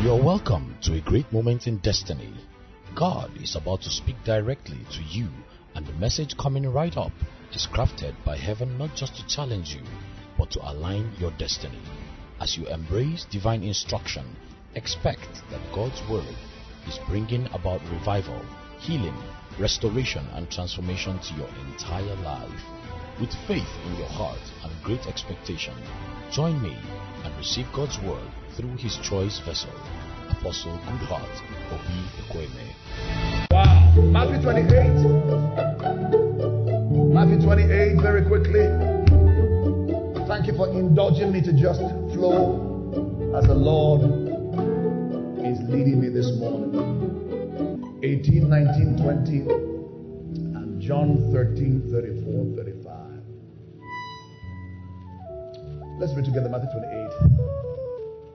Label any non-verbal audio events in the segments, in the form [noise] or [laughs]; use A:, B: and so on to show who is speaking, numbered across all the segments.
A: You're welcome to a great moment in destiny. God is about to speak directly to you, and the message coming right up is crafted by heaven not just to challenge you, but to align your destiny. As you embrace divine instruction, expect that God's word is bringing about revival, healing, restoration, and transformation to your entire life. With faith in your heart and great expectation, join me and receive God's word through his choice vessel, Apostle Goodheart Obi Ekweme.
B: Wow. Matthew 28. Matthew 28, very quickly. Thank you for indulging me to just flow as the Lord is leading me this morning. 18, 19, 20, and John 13, 34, 35. Let's read together Matthew 28.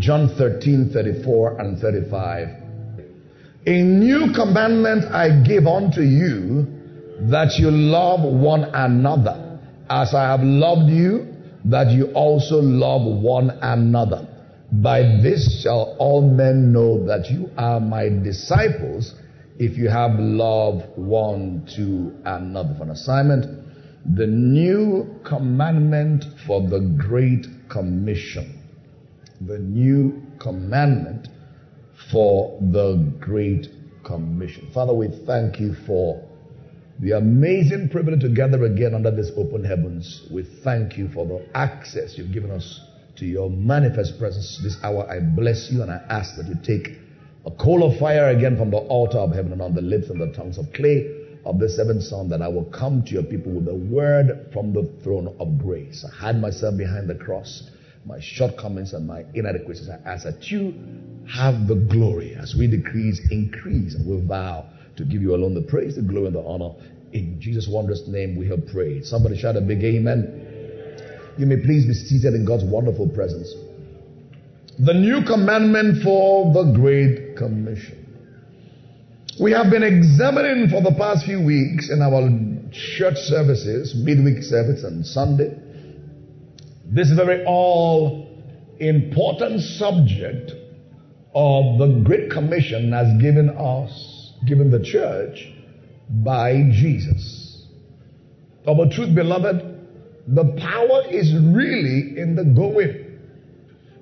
B: John 13, 34 and 35. A new commandment I give unto you, that you love one another, as I have loved you, that you also love one another. By this shall all men know that you are my disciples, if you have love one to another. For an assignment, the new commandment for the Great Commission the new commandment for the Great Commission. Father, we thank you for the amazing privilege to gather again under this open heavens. We thank you for the access you've given us to your manifest presence this hour. I bless you and I ask that you take a coal of fire again from the altar of heaven and on the lips and the tongues of clay of the seventh son that I will come to your people with a word from the throne of grace. I hide myself behind the cross my shortcomings and my inadequacies. I ask that you have the glory as we decrease, increase, and we vow to give you alone the praise, the glory, and the honor. In Jesus' wondrous name we have prayed. Somebody shout a big amen. You may please be seated in God's wonderful presence. The new commandment for the Great Commission. We have been examining for the past few weeks in our church services, midweek service and Sunday, this is a very all important subject of the Great Commission as given us, given the church by Jesus. Of a truth, beloved, the power is really in the going.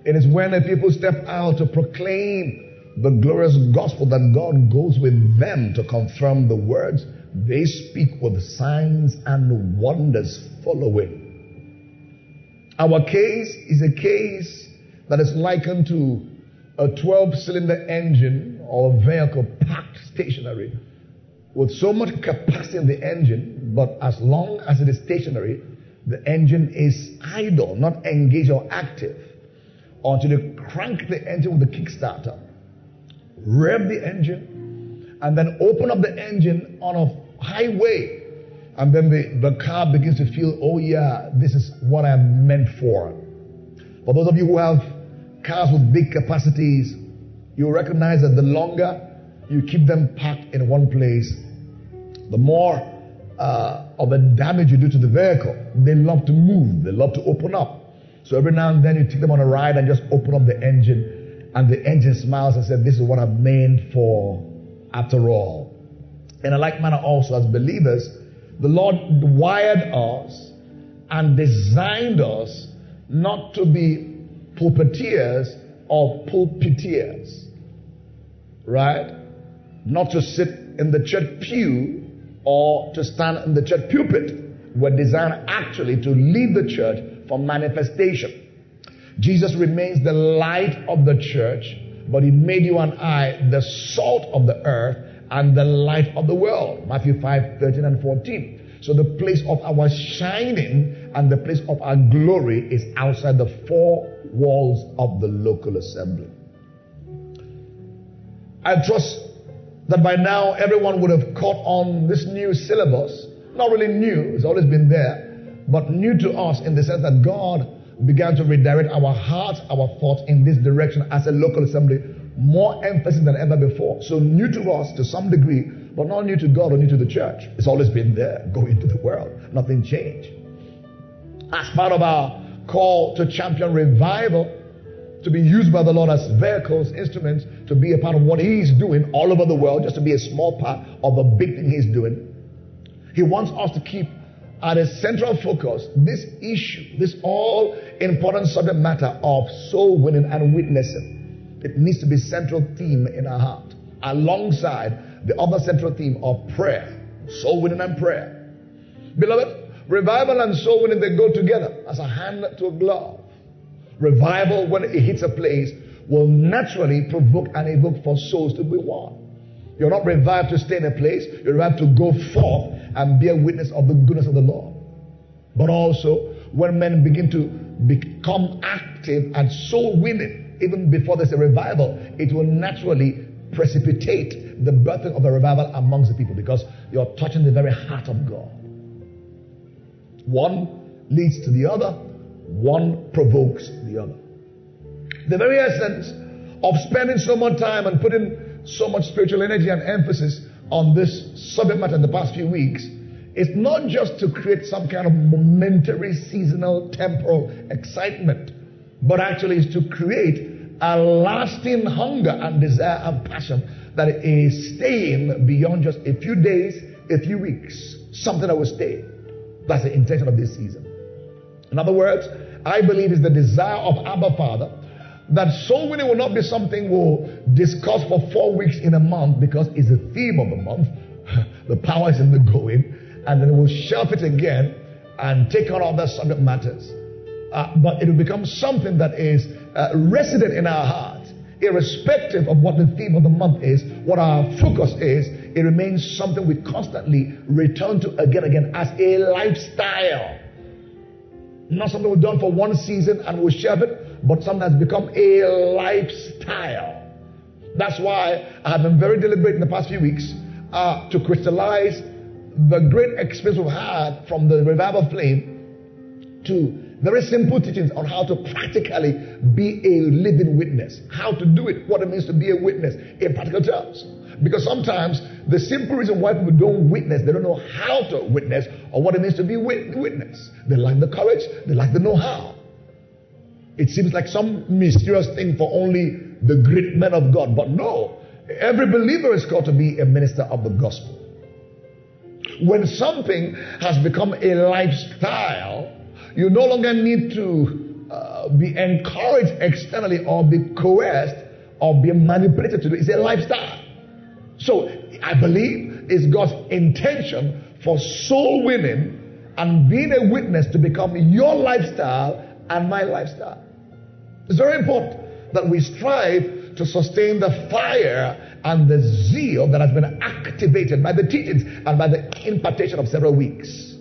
B: It is when the people step out to proclaim the glorious gospel that God goes with them to confirm the words. They speak with signs and wonders following. Our case is a case that is likened to a 12 cylinder engine or vehicle packed stationary with so much capacity in the engine, but as long as it is stationary, the engine is idle, not engaged or active until you crank the engine with the kickstarter, rev the engine, and then open up the engine on a highway and then the, the car begins to feel, oh yeah, this is what I'm meant for. For those of you who have cars with big capacities, you recognize that the longer you keep them packed in one place, the more uh, of the damage you do to the vehicle. They love to move, they love to open up. So every now and then you take them on a ride and just open up the engine, and the engine smiles and says, This is what I'm meant for after all. In a like manner, also, as believers, the Lord wired us and designed us not to be pulpiteers or pulpiteers. Right? Not to sit in the church pew or to stand in the church pulpit. We're designed actually to lead the church for manifestation. Jesus remains the light of the church, but he made you and I the salt of the earth and the light of the world. Matthew 5, 13 and 14. So the place of our shining and the place of our glory is outside the four walls of the local assembly. I trust that by now everyone would have caught on this new syllabus. Not really new, it's always been there, but new to us in the sense that God began to redirect our hearts, our thoughts in this direction as a local assembly. More emphasis than ever before. So new to us to some degree, but not new to God or new to the church. It's always been there. [laughs] Go into the world. Nothing changed. As part of our call to champion revival, to be used by the Lord as vehicles, instruments, to be a part of what He's doing all over the world, just to be a small part of a big thing He's doing. He wants us to keep at a central focus this issue, this all important subject matter of soul winning and witnessing. It needs to be central theme in our heart, alongside the other central theme of prayer, soul winning and prayer. Beloved, revival and soul winning they go together as a hand to a glove. Revival, when it hits a place, will naturally provoke and evoke for souls to be won. You're not revived to stay in a place, you're revived to go forth and bear witness of the goodness of the Lord. But also, when men begin to become active and soul winning, even before there's a revival, it will naturally precipitate the birthing of a revival amongst the people because you're touching the very heart of God. One leads to the other, one provokes the other. The very essence of spending so much time and putting so much spiritual energy and emphasis on this subject matter in the past few weeks is not just to create some kind of momentary, seasonal, temporal excitement, but actually is to create a lasting hunger and desire and passion that is staying beyond just a few days, a few weeks, something that will stay. That's the intention of this season. In other words, I believe it's the desire of Abba Father that soul winning will not be something we'll discuss for four weeks in a month because it's the theme of the month. [laughs] the power is in the going. And then we'll shelf it again and take on other subject matters. Uh, but it will become something that is uh, resident in our hearts, irrespective of what the theme of the month is, what our focus is. It remains something we constantly return to again and again as a lifestyle. Not something we've done for one season and we'll shelf it but something that's become a lifestyle. That's why I have been very deliberate in the past few weeks uh, to crystallize the great experience we've had from the revival flame to very simple teachings on how to practically be a living witness, how to do it, what it means to be a witness in practical terms. Because sometimes the simple reason why people don't witness, they don't know how to witness or what it means to be witness. They lack the courage, they lack the know-how. It seems like some mysterious thing for only the great men of God. But no, every believer is called to be a minister of the gospel. When something has become a lifestyle, you no longer need to uh, be encouraged externally or be coerced or be manipulated to do it. It's a lifestyle. So I believe it's God's intention for soul winning and being a witness to become your lifestyle and my lifestyle. It's very important that we strive to sustain the fire and the zeal that has been activated by the teachings and by the impartation of several weeks.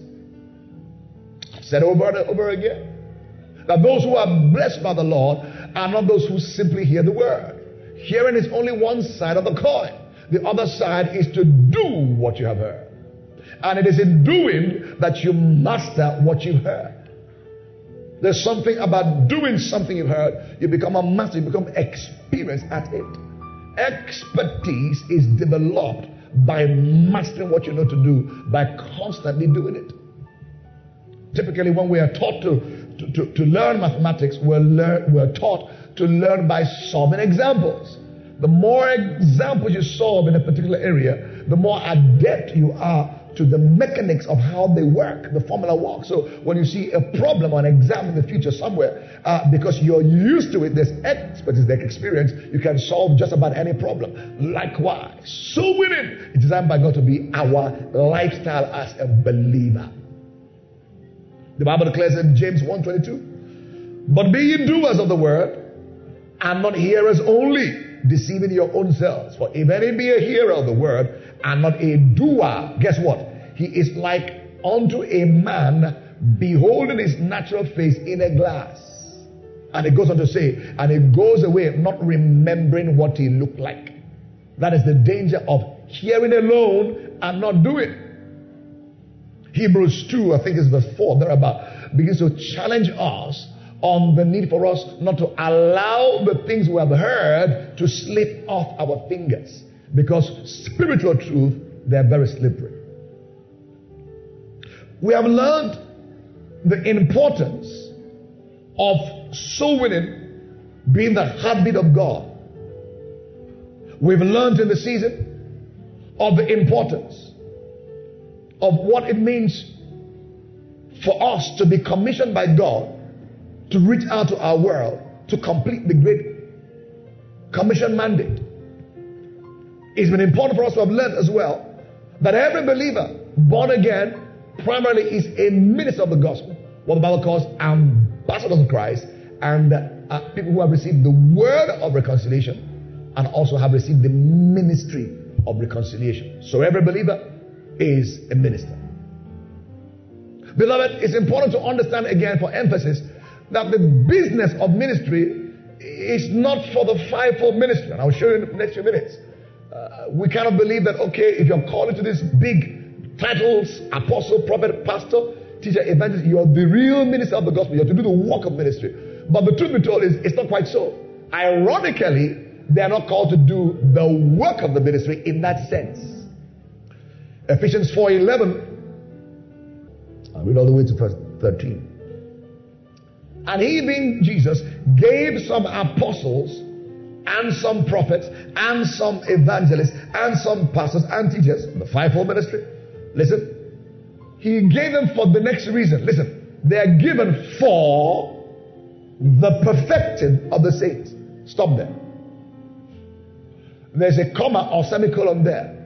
B: Said over and over again that those who are blessed by the Lord are not those who simply hear the word. Hearing is only one side of the coin. The other side is to do what you have heard. And it is in doing that you master what you've heard. There's something about doing something you've heard. You become a master, you become experienced at it. Expertise is developed by mastering what you know to do, by constantly doing it. Typically, when we are taught to, to, to, to learn mathematics, we're, learn, we're taught to learn by solving examples. The more examples you solve in a particular area, the more adept you are to the mechanics of how they work, the formula works. So when you see a problem or an exam in the future somewhere, uh, because you're used to it, there's expertise, there's experience, you can solve just about any problem. Likewise, so winning is designed by God to be our lifestyle as a believer. The Bible declares in James 1:22, but be ye doers of the word and not hearers only, deceiving your own selves. For if any be a hearer of the word and not a doer, guess what? He is like unto a man beholding his natural face in a glass. And it goes on to say, and it goes away not remembering what he looked like. That is the danger of hearing alone and not doing. Hebrews 2, I think is verse 4, thereabout, begins to challenge us on the need for us not to allow the things we have heard to slip off our fingers. Because spiritual truth, they're very slippery. We have learned the importance of soul winning being the heartbeat of God. We've learned in the season of the importance of what it means for us to be commissioned by God to reach out to our world to complete the great commission mandate. It's been important for us to have learned as well that every believer born again primarily is a minister of the gospel, what the Bible calls ambassadors of Christ, and uh, people who have received the word of reconciliation and also have received the ministry of reconciliation. So every believer is a minister. Beloved, it's important to understand again for emphasis that the business of ministry is not for the fivefold ministry. And I'll show you in the next few minutes. Uh, we cannot believe that, okay, if you're called into these big titles, apostle, prophet, pastor, teacher, evangelist, you're the real minister of the gospel. You have to do the work of ministry. But the truth be told is, it's not quite so. Ironically, they are not called to do the work of the ministry in that sense. Ephesians 4.11, I'll read all the way to verse 13. And he, being Jesus, gave some apostles and some prophets and some evangelists and some pastors and teachers, the fivefold ministry. Listen, he gave them for the next reason. Listen, they are given for the perfecting of the saints. Stop there. There's a comma or semicolon there.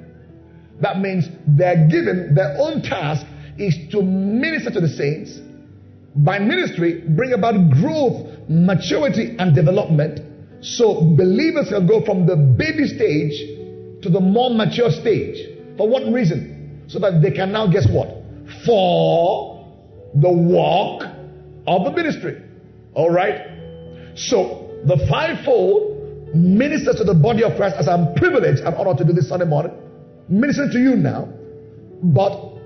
B: That means they're given their own task is to minister to the saints by ministry bring about growth, maturity, and development so believers can go from the baby stage to the more mature stage. For what reason? So that they can now, guess what? For the walk of the ministry. All right? So the fivefold ministers to the body of Christ as I'm privileged and honored to do this Sunday morning, ministering to you now. But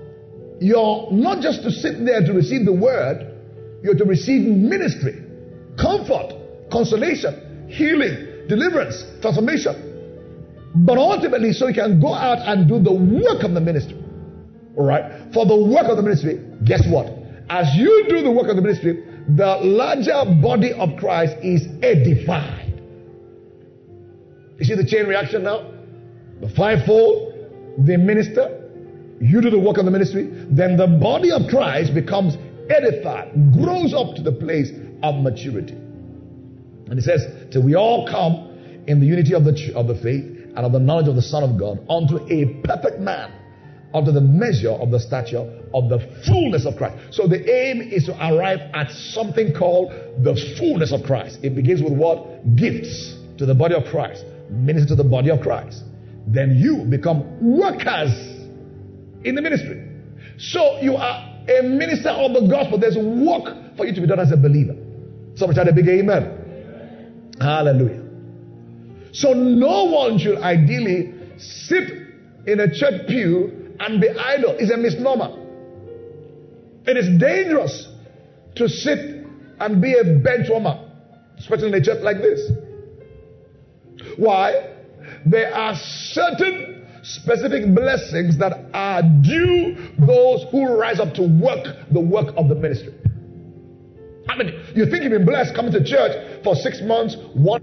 B: you're not just to sit there to receive the word, you're to receive ministry, comfort, consolation, healing, deliverance, transformation. But ultimately, so you can go out and do the work of the ministry. All right? For the work of the ministry, guess what? As you do the work of the ministry, the larger body of Christ is edified. You see the chain reaction now? The fivefold, the minister, you do the work of the ministry, then the body of Christ becomes edified, grows up to the place of maturity. And he says, till we all come in the unity of the, of the faith and of the knowledge of the Son of God unto a perfect man, unto the measure of the stature of the fullness of Christ. So the aim is to arrive at something called the fullness of Christ. It begins with what? Gifts to the body of Christ, minister to the body of Christ. Then you become workers in the ministry. So you are a minister of the gospel. There's work for you to be done as a believer. Somebody shout a big amen. Hallelujah. So no one should ideally sit in a church pew and be idle. It's a misnomer. It is dangerous to sit and be a bench warmer, especially in a church like this. Why? There are certain specific blessings that are due those who rise up to work the work of the ministry. I mean, you think you've been blessed coming to church for six months, one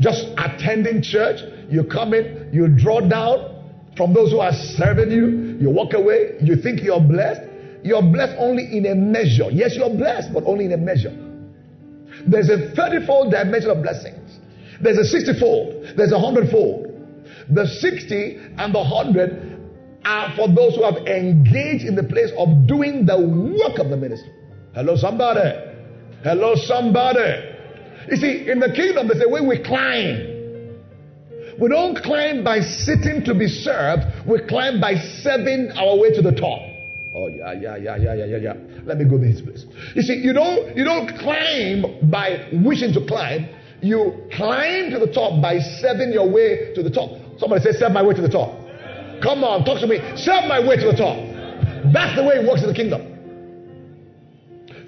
B: just attending church. You come in, you draw down from those who are serving you, you walk away, you think you're blessed. You're blessed only in a measure. Yes, you're blessed, but only in a measure. There's a 30 fold dimension of blessings, there's a 60 fold, there's a 100 fold. The 60 and the 100 are for those who have engaged in the place of doing the work of the ministry. Hello, somebody. Hello, somebody. You see, in the kingdom, there's a way we climb. We don't climb by sitting to be served, we climb by serving our way to the top. Oh yeah, yeah, yeah, yeah, yeah, yeah, yeah. Let me go to this place. You see, you don't you don't climb by wishing to climb. You climb to the top by serving your way to the top. Somebody say, serve my way to the top. Come on, talk to me. Serve my way to the top. That's the way it works in the kingdom.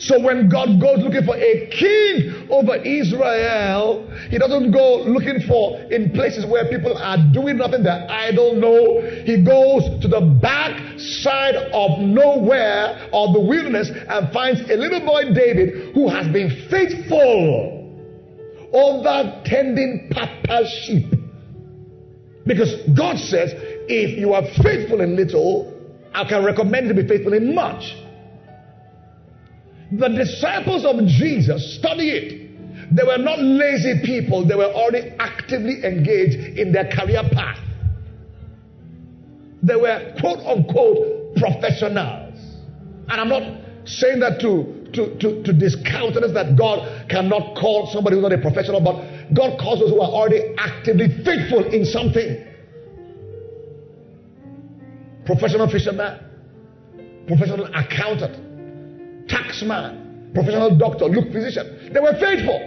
B: So when God goes looking for a king over Israel, He doesn't go looking for in places where people are doing nothing that I don't know. He goes to the back side of nowhere of the wilderness and finds a little boy David who has been faithful over tending Papa's sheep. Because God says, if you are faithful in little, I can recommend you to be faithful in much. The disciples of Jesus, study it. They were not lazy people, they were already actively engaged in their career path. They were quote unquote professionals. And I'm not saying that to, to, to, to discountenance that God cannot call somebody who's not a professional, but God calls those who are already actively faithful in something. Professional fisherman, professional accountant, taxman, professional doctor, look, physician. They were faithful.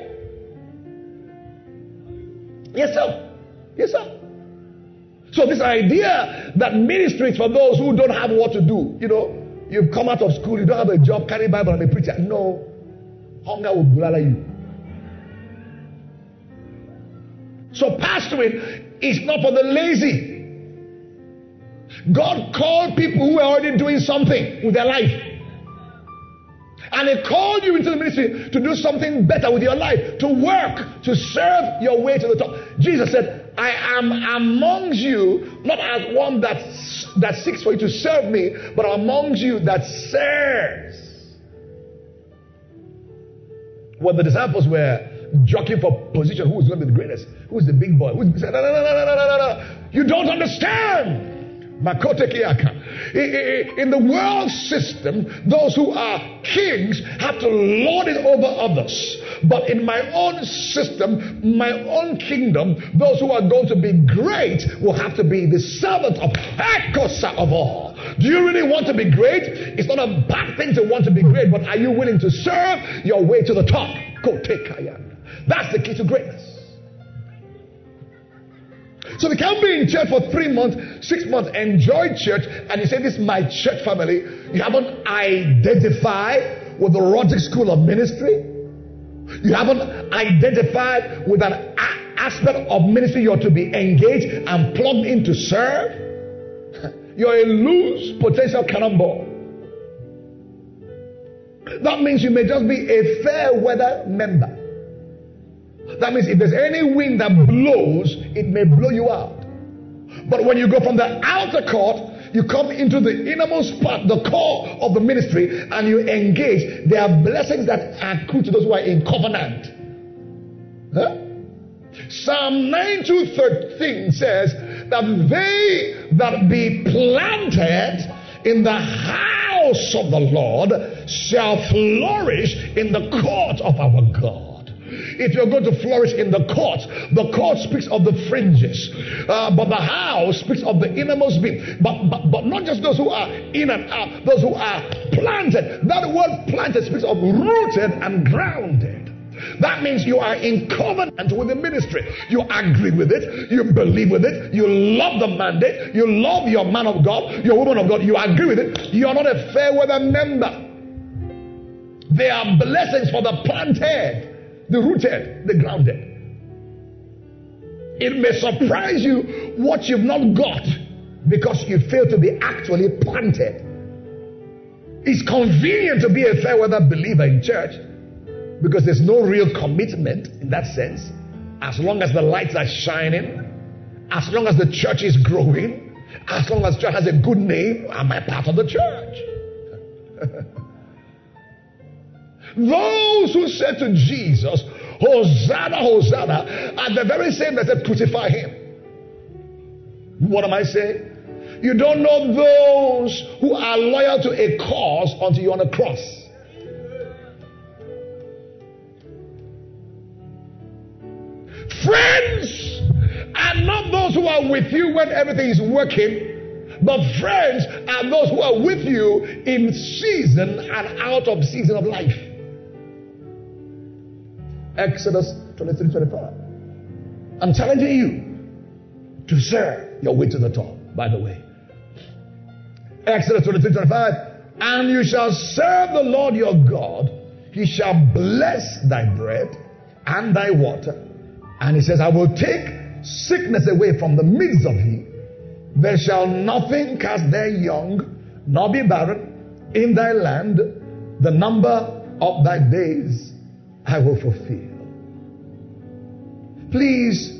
B: Yes, sir. Yes, sir. So this idea that ministry is for those who don't have what to do, you know, you've come out of school, you don't have a job, carry Bible and a preacher. No. Hunger will blala you. So pastoring is not for the lazy. God called people who are already doing something with their life. And He called you into the ministry to do something better with your life, to work, to serve your way to the top. Jesus said, I am amongst you, not as one that, that seeks for you to serve me, but amongst you that serves. When the disciples were jockeying for position, Who is going to be the greatest? Who's the big boy? Who's, no, no, no, no, no, no, no. You don't understand. In the world system, those who are kings have to lord it over others. But in my own system, my own kingdom, those who are going to be great will have to be the servant of Ekosa of all. Do you really want to be great? It's not a bad thing to want to be great, but are you willing to serve your way to the top? Take That's the key to greatness. So we can't be in church for three months, six months, enjoy church, and you say, This is my church family. You haven't identified with the Roderick School of Ministry. You haven't identified with an a- aspect of ministry you're to be engaged and plugged in to serve. [laughs] You're a loose potential cannonball. That means you may just be a fair weather member. That means if there's any wind that blows, it may blow you out. But when you go from the outer court, you come into the innermost part, the core of the ministry, and you engage. There are blessings that are accrue to those who are in covenant. Huh? Psalm 92:13 says that they that be planted in the house of the Lord shall flourish in the court of our God. If you're going to flourish in the court, the court speaks of the fringes, uh, but the house speaks of the innermost being. But, but, but not just those who are in and out, those who are planted. That word planted speaks of rooted and grounded. That means you are in covenant with the ministry. You agree with it. You believe with it. You love the mandate. You love your man of God, your woman of God. You agree with it. You are not a fair weather member. There are blessings for the planted the rooted, the grounded. It may surprise you what you've not got because you fail to be actually planted. It's convenient to be a fair weather believer in church because there's no real commitment in that sense. As long as the lights are shining, as long as the church is growing, as long as church has a good name, am I part of the church? [laughs] Those who said to Jesus, Hosanna, Hosanna, are the very same that said, Crucify him. What am I saying? You don't know those who are loyal to a cause until you're on a cross. Friends are not those who are with you when everything is working. But friends are those who are with you in season and out of season of life. Exodus 23 25. I'm challenging you to serve your way to the top, by the way. Exodus 23 25. And you shall serve the Lord your God. He shall bless thy bread and thy water. And he says, I will take sickness away from the midst of thee. There shall nothing cast their young, nor be barren in thy land. The number of thy days I will fulfill. Please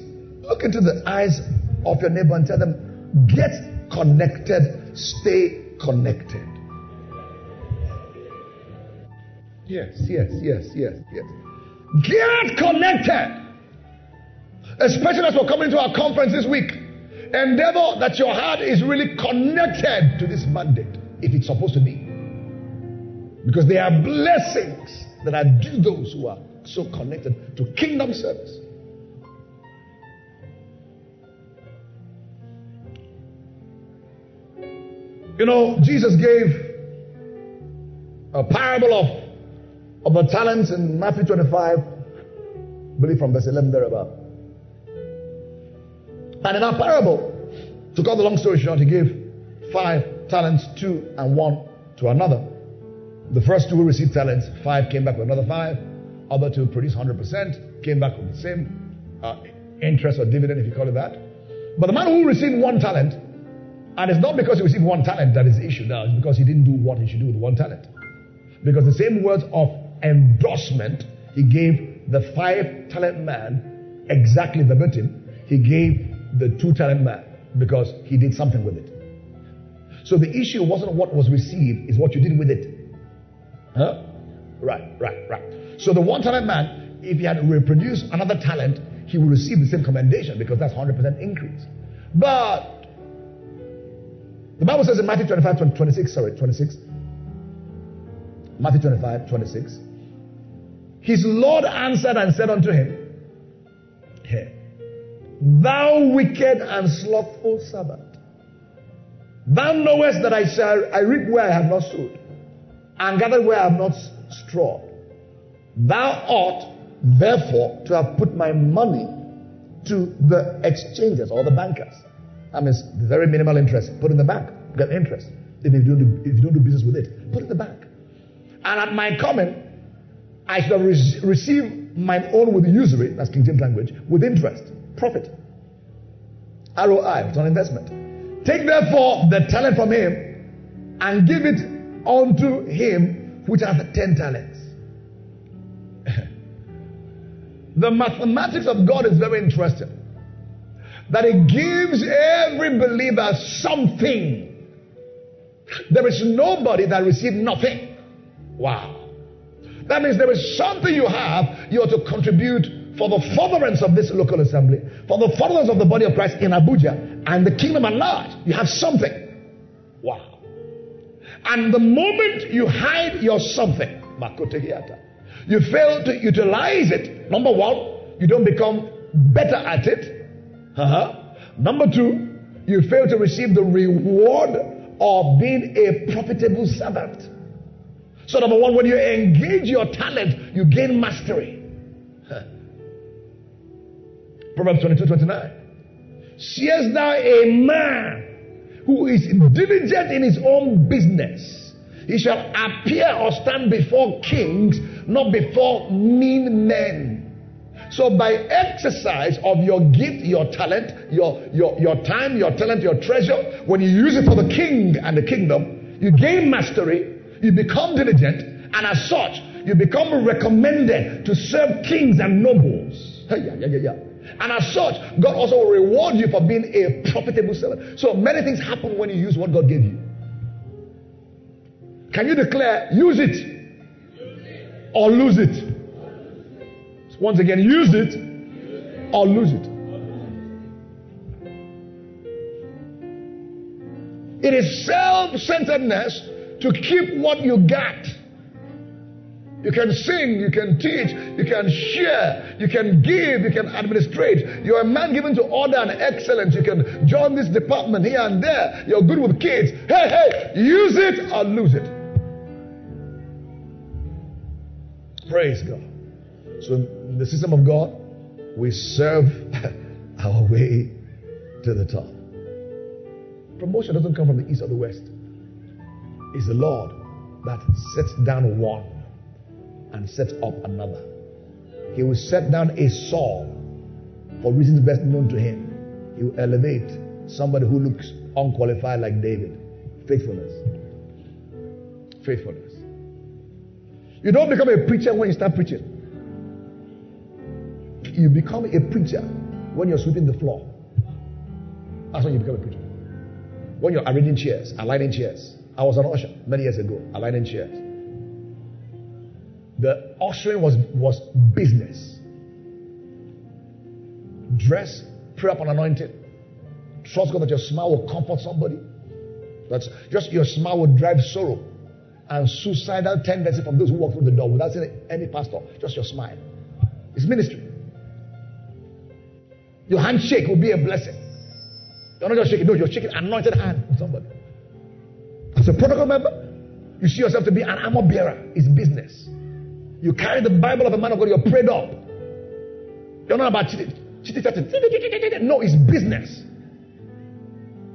B: look into the eyes of your neighbor and tell them, get connected, stay connected. Yes, yes, yes, yes, yes. Get connected. Especially as we're coming to our conference this week. Endeavor that your heart is really connected to this mandate, if it's supposed to be. Because there are blessings that are due those who are so connected to kingdom service. You know, Jesus gave a parable of, of the talents in Matthew 25, I believe from verse 11 thereabout. And in that parable, to cut the long story short, he gave five talents, two and one to another. The first two who received talents, five came back with another five. Other two produced 100%, came back with the same uh, interest or dividend, if you call it that. But the man who received one talent, and it's not because he received one talent that is the issue now, it's because he didn't do what he should do with one talent. Because the same words of endorsement he gave the five talent man exactly verbatim, he gave the two talent man because he did something with it. So the issue wasn't what was received, is what you did with it. Huh? Right, right, right. So the one talent man, if he had reproduced another talent, he would receive the same commendation because that's 100% increase. But the Bible says in Matthew 25, 26, sorry, 26. Matthew 25, 26. His Lord answered and said unto him, Here, thou wicked and slothful servant, thou knowest that I shall I reap where I have not sowed and gathered where I have not straw. Thou ought, therefore, to have put my money to the exchanges or the bankers. That means very minimal interest. Put in the bank, get interest. If you don't do, if you don't do business with it, put it in the bank. And at my coming, I shall re- receive mine own with usury, that's King James language, with interest, profit. ROI, it's an investment. Take therefore the talent from him and give it unto him which hath ten talents. [laughs] the mathematics of God is very interesting. That it gives every believer something. There is nobody that received nothing. Wow. That means there is something you have, you are to contribute for the furtherance of this local assembly, for the furtherance of the body of Christ in Abuja and the kingdom at large. You have something. Wow. And the moment you hide your something, you fail to utilize it. Number one, you don't become better at it. Uh-huh. Number two, you fail to receive the reward of being a profitable servant. So, number one, when you engage your talent, you gain mastery. Huh. Proverbs 22 29. Seest thou a man who is diligent in his own business. He shall appear or stand before kings, not before mean men. So by exercise of your gift, your talent, your, your, your time, your talent, your treasure, when you use it for the king and the kingdom, you gain mastery, you become diligent, and as such, you become recommended to serve kings and nobles. Hey, yeah, yeah, yeah, yeah. And as such, God also will reward you for being a profitable servant. So many things happen when you use what God gave you. Can you declare, use it or lose it? Once again, use it or lose it. It is self centeredness to keep what you got. You can sing, you can teach, you can share, you can give, you can administrate. You're a man given to order and excellence. You can join this department here and there. You're good with kids. Hey, hey, use it or lose it. Praise God. So, in the system of God, we serve [laughs] our way to the top. Promotion doesn't come from the east or the west. It's the Lord that sets down one and sets up another. He will set down a Saul for reasons best known to him. He will elevate somebody who looks unqualified like David. Faithfulness. Faithfulness. You don't become a preacher when you start preaching. You become a preacher when you're sweeping the floor. That's when you become a preacher. When you're arranging chairs, aligning chairs. I was an usher many years ago, aligning chairs. The ushering was, was business. Dress, pray upon anointing. Trust God that your smile will comfort somebody. That's just your smile will drive sorrow and suicidal tendency from those who walk through the door without seeing any pastor. Just your smile. It's ministry. Your handshake will be a blessing. You're not just shaking, no, you're shaking anointed hand with somebody. As a protocol member, you see yourself to be an armor bearer. It's business. You carry the Bible of a man of God, you're prayed up. You're not about cheating. No, it's business.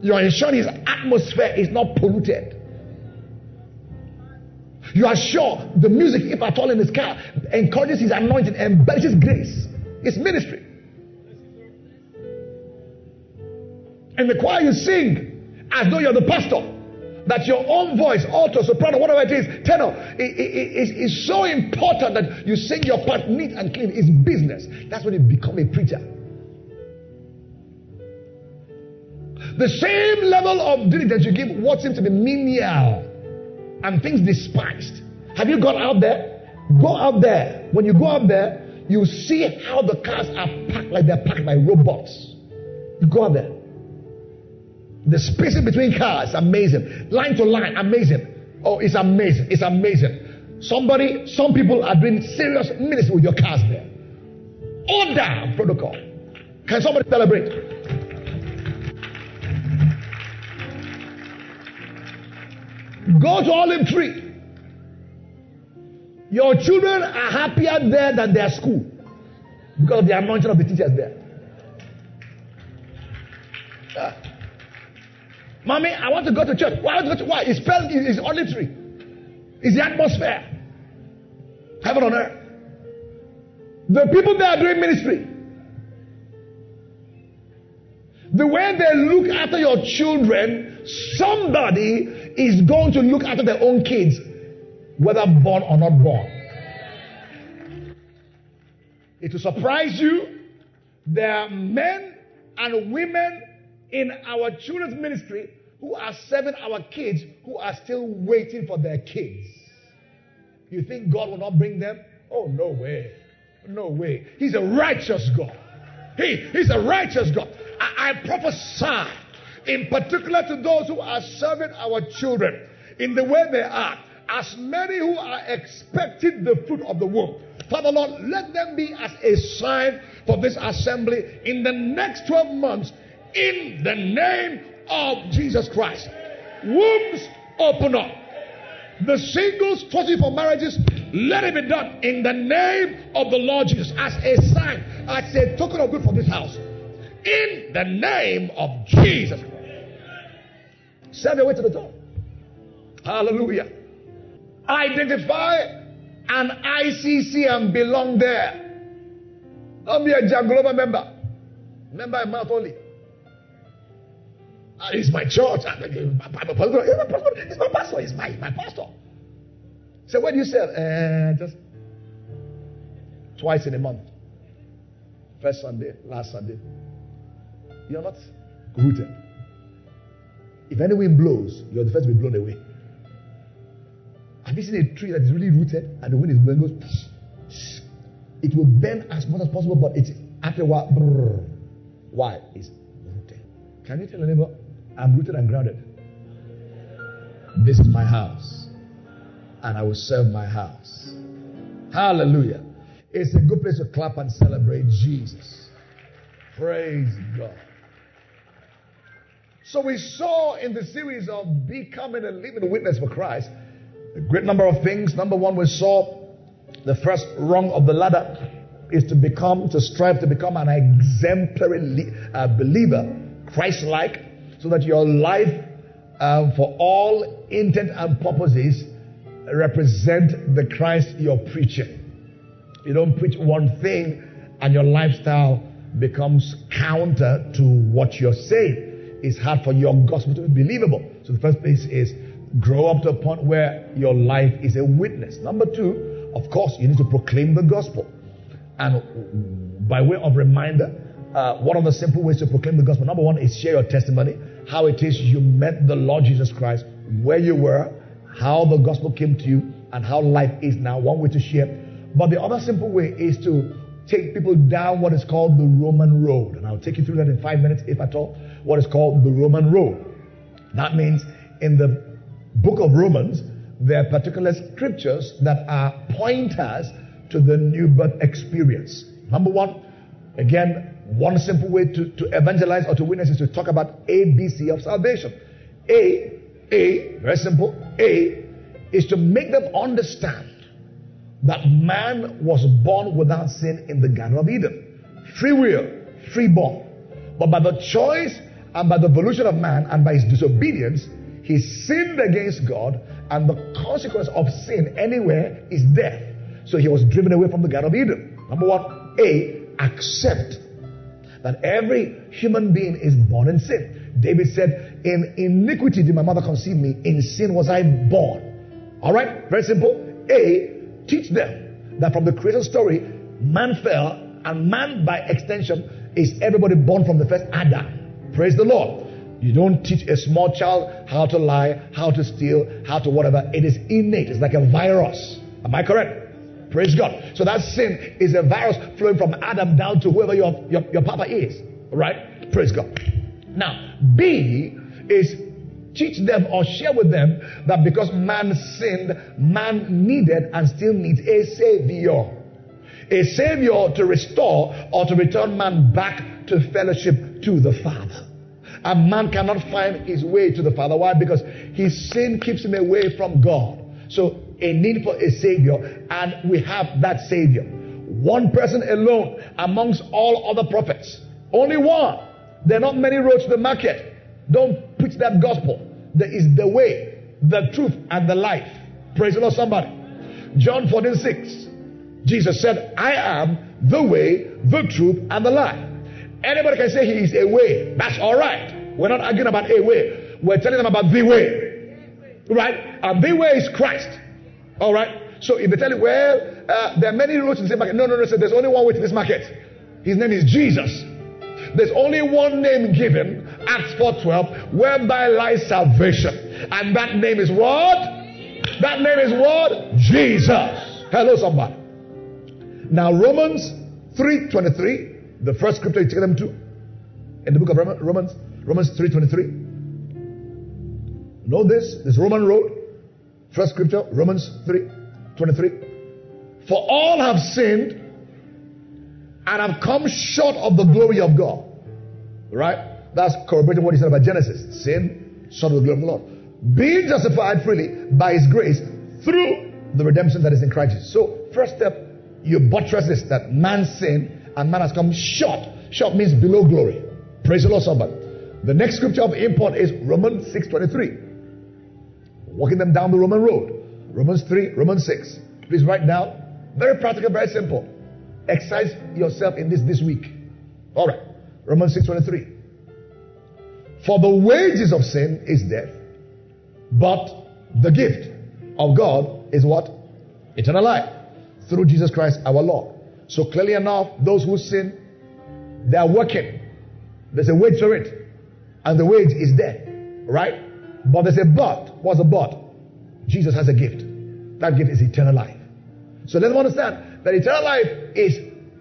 B: You're ensuring his atmosphere is not polluted. You are sure the music, if at all in his car, encourages his anointing, embellishes grace. It's ministry. In the choir, you sing as though you're the pastor. That your own voice, alto, soprano, whatever it is, tenor, is, is so important that you sing your part neat and clean. It's business. That's when you become a preacher. The same level of diligence you give what seems to be menial and things despised. Have you gone out there? Go out there. When you go out there, you see how the cars are packed like they're packed by robots. You go out there. The spacing between cars, amazing. Line to line, amazing. Oh, it's amazing. It's amazing. Somebody, some people are doing serious ministry with your cars there. Order protocol. Can somebody celebrate? Go to Olive Tree. Your children are happier there than their school because of the anointing of the teachers there. Mommy, I want to go to church. Why? To to, why? It's spelled it's tree. It's the atmosphere. Heaven on earth. The people that are doing ministry. The way they look after your children, somebody is going to look after their own kids, whether born or not born. It will surprise you. There are men and women in our children's ministry who are serving our kids who are still waiting for their kids. You think God will not bring them? Oh, no way. No way. He's a righteous God. He, he's a righteous God. I, I prophesy in particular to those who are serving our children in the way they are, as many who are expecting the fruit of the womb. Father Lord, let them be as a sign for this assembly in the next 12 months in the name of Jesus Christ. Wombs open up. The singles forcing for marriages, let it be done in the name of the Lord Jesus as a sign, as a token of good for this house. In the name of Jesus. Send your way to the door. Hallelujah. Identify an ICC and belong there. Don't be a Janglova member. Member in mouth only. It's my church. Uh, my pastor. It's my pastor. It's my, my pastor. So where do you sell? Uh, just twice in a month. First Sunday, last Sunday. You're not rooted. If any wind blows, you're the first to be blown away. Have you seen a tree that is really rooted and the wind is blowing goes? It will bend as much as possible, but it's after a while. Brrr. Why? It's rooted. Can you tell a neighbor, I'm rooted and grounded. This is my house, and I will serve my house. Hallelujah. It's a good place to clap and celebrate Jesus. Praise God. So we saw in the series of becoming a living witness for Christ a great number of things. Number one, we saw the first rung of the ladder is to become, to strive to become an exemplary uh, believer Christ like, so that your life, um, for all intent and purposes, represent the Christ you're preaching. You don't preach one thing and your lifestyle becomes counter to what you're saying. It's hard for your gospel to be believable. So the first place is grow up to a point where your life is a witness. Number two, of course, you need to proclaim the gospel. And by way of reminder, uh, one of the simple ways to proclaim the gospel, number one is share your testimony, how it is you met the Lord Jesus Christ, where you were, how the gospel came to you, and how life is now. One way to share. But the other simple way is to take people down what is called the Roman road. And I'll take you through that in five minutes, if at all. What is called the Roman road. That means in the book of Romans, there are particular scriptures that are pointers to the new birth experience. Number one, again, one simple way to, to evangelize or to witness is to talk about ABC of salvation. A, A, very simple, A is to make them understand that man was born without sin in the Garden of Eden. Free will, free born. But by the choice and by the volition of man and by his disobedience, he sinned against God, and the consequence of sin anywhere is death. So he was driven away from the Garden of Eden. Number one, A, accept that every human being is born in sin. David said, In iniquity did my mother conceive me, in sin was I born. All right, very simple. A, teach them that from the creation story, man fell, and man by extension is everybody born from the first Adam. Praise the Lord. You don't teach a small child how to lie, how to steal, how to whatever. It is innate. It's like a virus. Am I correct? Praise God. So that sin is a virus flowing from Adam down to whoever your, your, your papa is. Right? Praise God. Now, B is teach them or share with them that because man sinned, man needed and still needs a savior. A savior to restore or to return man back to fellowship to the Father. And man cannot find his way to the Father. Why? Because his sin keeps him away from God. So a need for a savior, and we have that savior. One person alone amongst all other prophets. Only one. There are not many roads to the market. Don't preach that gospel. There is the way, the truth, and the life. Praise the Lord, somebody. John 14, 6. Jesus said, I am the way, the truth, and the life. Anybody can say he is a way. That's all right. We're not arguing about a way. We're telling them about the way. Right? And the way is Christ. All right? So if they tell you, well, uh, there are many roads to this market. No, no, no. There's only one way to this market. His name is Jesus. There's only one name given, Acts 4:12, whereby lies salvation. And that name is what? That name is what? Jesus. Hello, somebody. Now, Romans 3:23, the first scripture you take them to, in the book of Romans, Romans 3:23. Know this, this Roman road. First scripture, Romans 3:23. For all have sinned and have come short of the glory of God. Right? That's corroborating what he said about Genesis. Sin, short of the glory of the Lord. Being justified freely by his grace through the redemption that is in Christ Jesus. So, first step, you buttress this that man sinned and man has come short. Short means below glory. Praise the Lord, somebody. The next scripture of import is Romans 6.23. Walking them down the Roman road. Romans 3, Romans 6. Please write down. Very practical, very simple. Exercise yourself in this this week. All right. Romans 6.23. For the wages of sin is death, but the gift of God is what? Eternal life through Jesus Christ our Lord. So clearly enough, those who sin, they are working. There's a wage for it. And the wage is death. Right? But there's a but. What's a but? Jesus has a gift. That gift is eternal life. So let them understand that eternal life is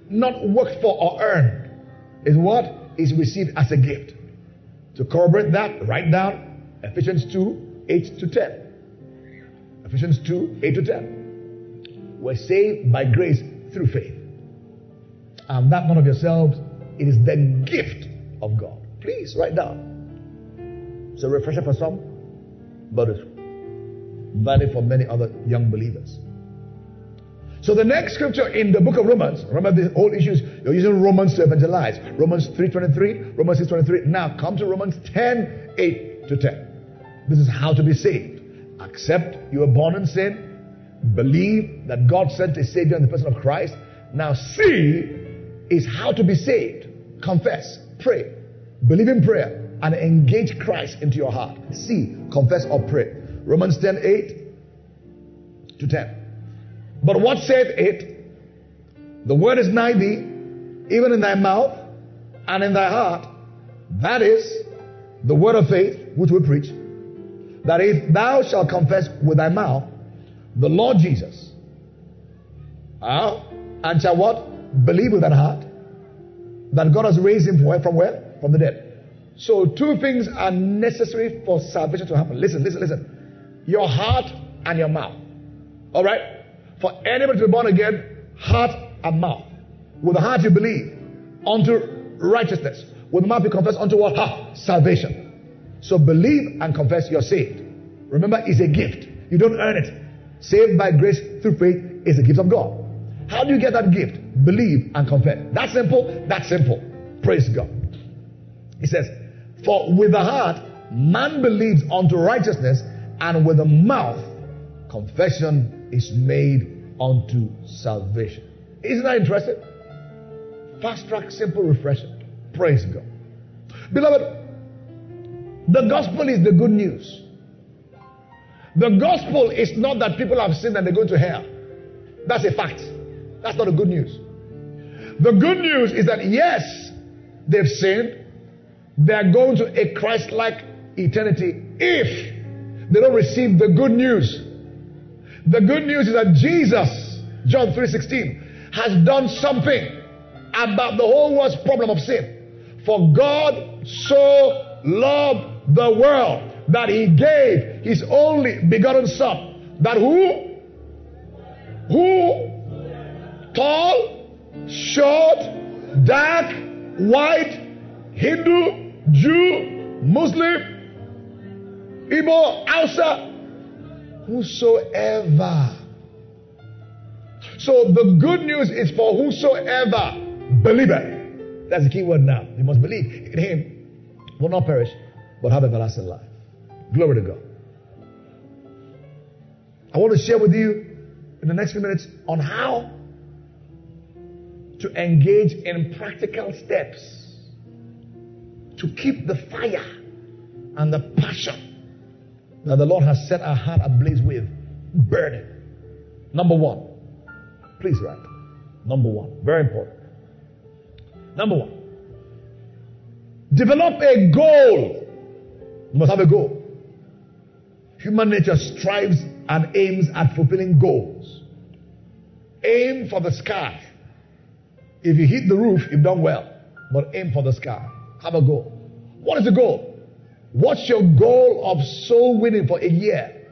B: not worked for or earned. Is what is received as a gift. To corroborate that, write down Ephesians 2, 8 to 10. Ephesians 2, 8 to 10. We're saved by grace through faith. And that none of yourselves, it is the gift of God. Please write down. It's a refresher for some, but it's valid for many other young believers. So the next scripture in the book of Romans, remember the whole issue is you're using Romans to evangelize. Romans 3.23, Romans 6.23. Now come to Romans 10, 8 to 10. This is how to be saved. Accept you were born in sin. Believe that God sent a Savior in the person of Christ. Now C is how to be saved. Confess, pray, believe in prayer, and engage Christ into your heart. C, confess or pray. Romans 10, 8 to 10. But what saith it? The word is nigh thee, even in thy mouth and in thy heart. That is the word of faith which we preach. That if thou shalt confess with thy mouth the Lord Jesus, uh, and shall what? Believe with thy heart that God has raised him? From where? From the dead. So two things are necessary for salvation to happen. Listen, listen, listen. Your heart and your mouth. All right? For anybody to be born again, heart and mouth. With the heart you believe unto righteousness. With the mouth you confess unto what? Ha, salvation. So believe and confess you're saved. Remember, it's a gift. You don't earn it. Saved by grace through faith is a gift of God. How do you get that gift? Believe and confess. That's simple. That's simple. Praise God. He says, For with the heart man believes unto righteousness, and with the mouth confession is made unto salvation. Isn't that interesting? Fast track, simple, refreshing. Praise God. Beloved, the gospel is the good news. The gospel is not that people have sinned and they go to hell. That's a fact. That's not the good news. The good news is that yes, they've sinned. They're going to a Christ like eternity if they don't receive the good news. The good news is that Jesus, John 3:16, has done something about the whole world's problem of sin. For God so loved the world that he gave his only begotten son. That who? Who? Tall, short, dark, white, Hindu, Jew, Muslim, Igbo, Hausa, whosoever. So the good news is for whosoever believeth. That's the key word now. You must believe in him, will not perish, but have everlasting life. Glory to God. I want to share with you in the next few minutes on how to engage in practical steps to keep the fire and the passion that the Lord has set our heart ablaze with burning. Number one. Please write. Number one. Very important. Number one. Develop a goal. You must have a goal. Human nature strives and aims at fulfilling goals. Aim for the sky. If you hit the roof, you've done well. But aim for the sky. Have a goal. What is the goal? What's your goal of soul winning for a year?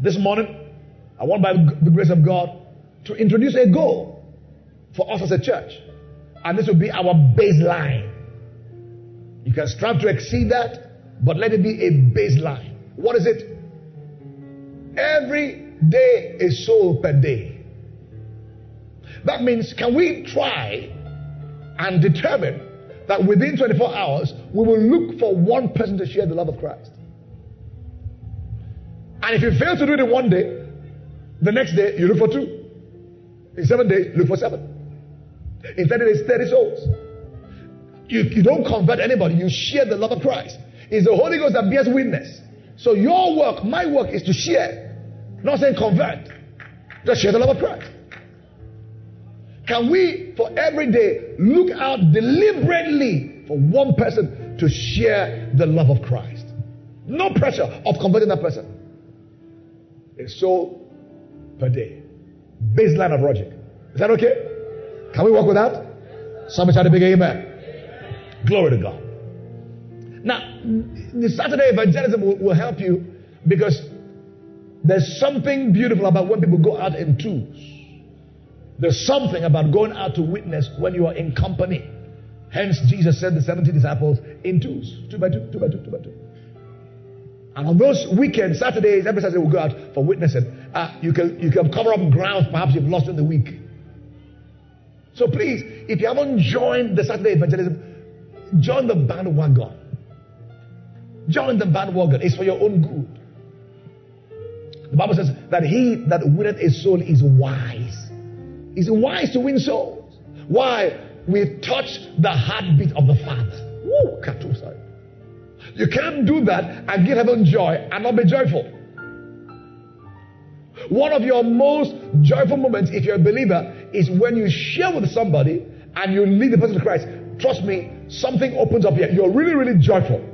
B: This morning, I want by the grace of God to introduce a goal for us as a church. And this will be our baseline. You can strive to exceed that, but let it be a baseline. What is it? Every day a soul per day. That means, can we try and determine that within 24 hours, we will look for one person to share the love of Christ. And if you fail to do it in one day, the next day you look for two. In seven days, look for seven. In 30 days, 30 souls. You, you don't convert anybody, you share the love of Christ. It's the Holy Ghost that bears witness. So your work, my work, is to share. Not saying convert. Just share the love of Christ. Can we, for every day, look out deliberately for one person to share the love of Christ? No pressure of converting that person. A soul per day. Baseline of logic. Is that okay? Can we work with that? Somebody shout a big amen. Glory to God. Now, the Saturday evangelism will, will help you because there's something beautiful about when people go out in twos. There's something about going out to witness when you are in company. Hence, Jesus sent the 70 disciples in twos, two by two, two by two, two by two. And on those weekends, Saturdays, every Saturday, we go out for witnessing. uh, you can you can cover up ground perhaps you've lost in the week. So please, if you haven't joined the Saturday evangelism, join the bandwagon. Join the bandwagon. It's for your own good. The Bible says that he that winneth a soul is wise. Is wise to win souls. Why? We touch the heartbeat of the Father. Woo, Katusai. You can't do that and give heaven joy and not be joyful. One of your most joyful moments, if you're a believer, is when you share with somebody and you lead the person to Christ. Trust me, something opens up here. You're really, really joyful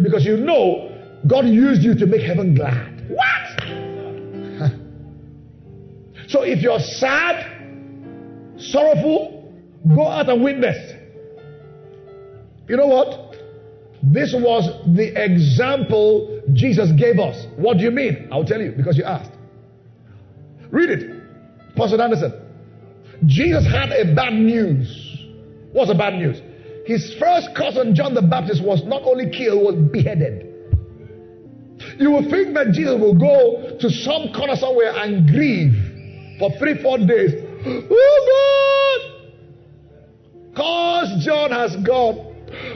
B: because you know God used you to make heaven glad. What? [laughs] so if you're sad, sorrowful, go out and witness. You know what? This was the example Jesus gave us. What do you mean? I'll tell you because you asked. Read it. Pastor Anderson. Jesus had a bad news. What's the bad news? His first cousin, John the Baptist, was not only killed, was beheaded. You will think that Jesus will go to some corner somewhere and grieve for three, four days. Oh God! Cause John has gone.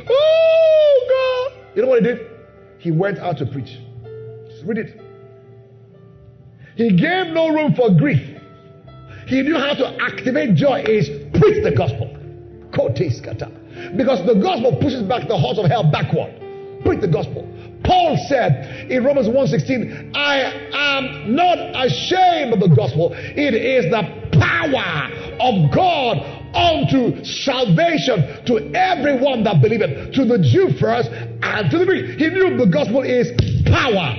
B: Oh God! You know what he did? He went out to preach. Just read it. He gave no room for grief. He knew how to activate joy is preach the gospel. Because the gospel pushes back the horse of hell backward. Preach the gospel. Paul said in Romans 1:16, I am not ashamed of the gospel. It is the power of God unto salvation to everyone that believeth, to the Jew first and to the Greek. He knew the gospel is power.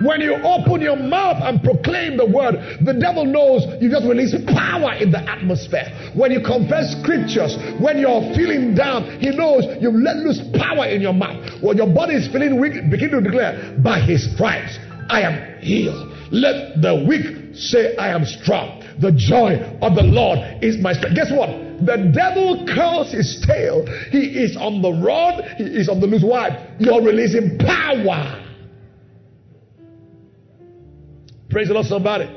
B: When you open your mouth and proclaim the word, the devil knows you just release power in the atmosphere. When you confess scriptures, when you're feeling down, he knows you've let loose power in your mouth. When your body is feeling weak, begin to declare, by his stripes, I am healed. Let the weak say, I am strong. The joy of the Lord is my strength. Guess what? The devil curls his tail. He is on the run. He is on the loose. Why? You're releasing power. Praise the Lord, somebody.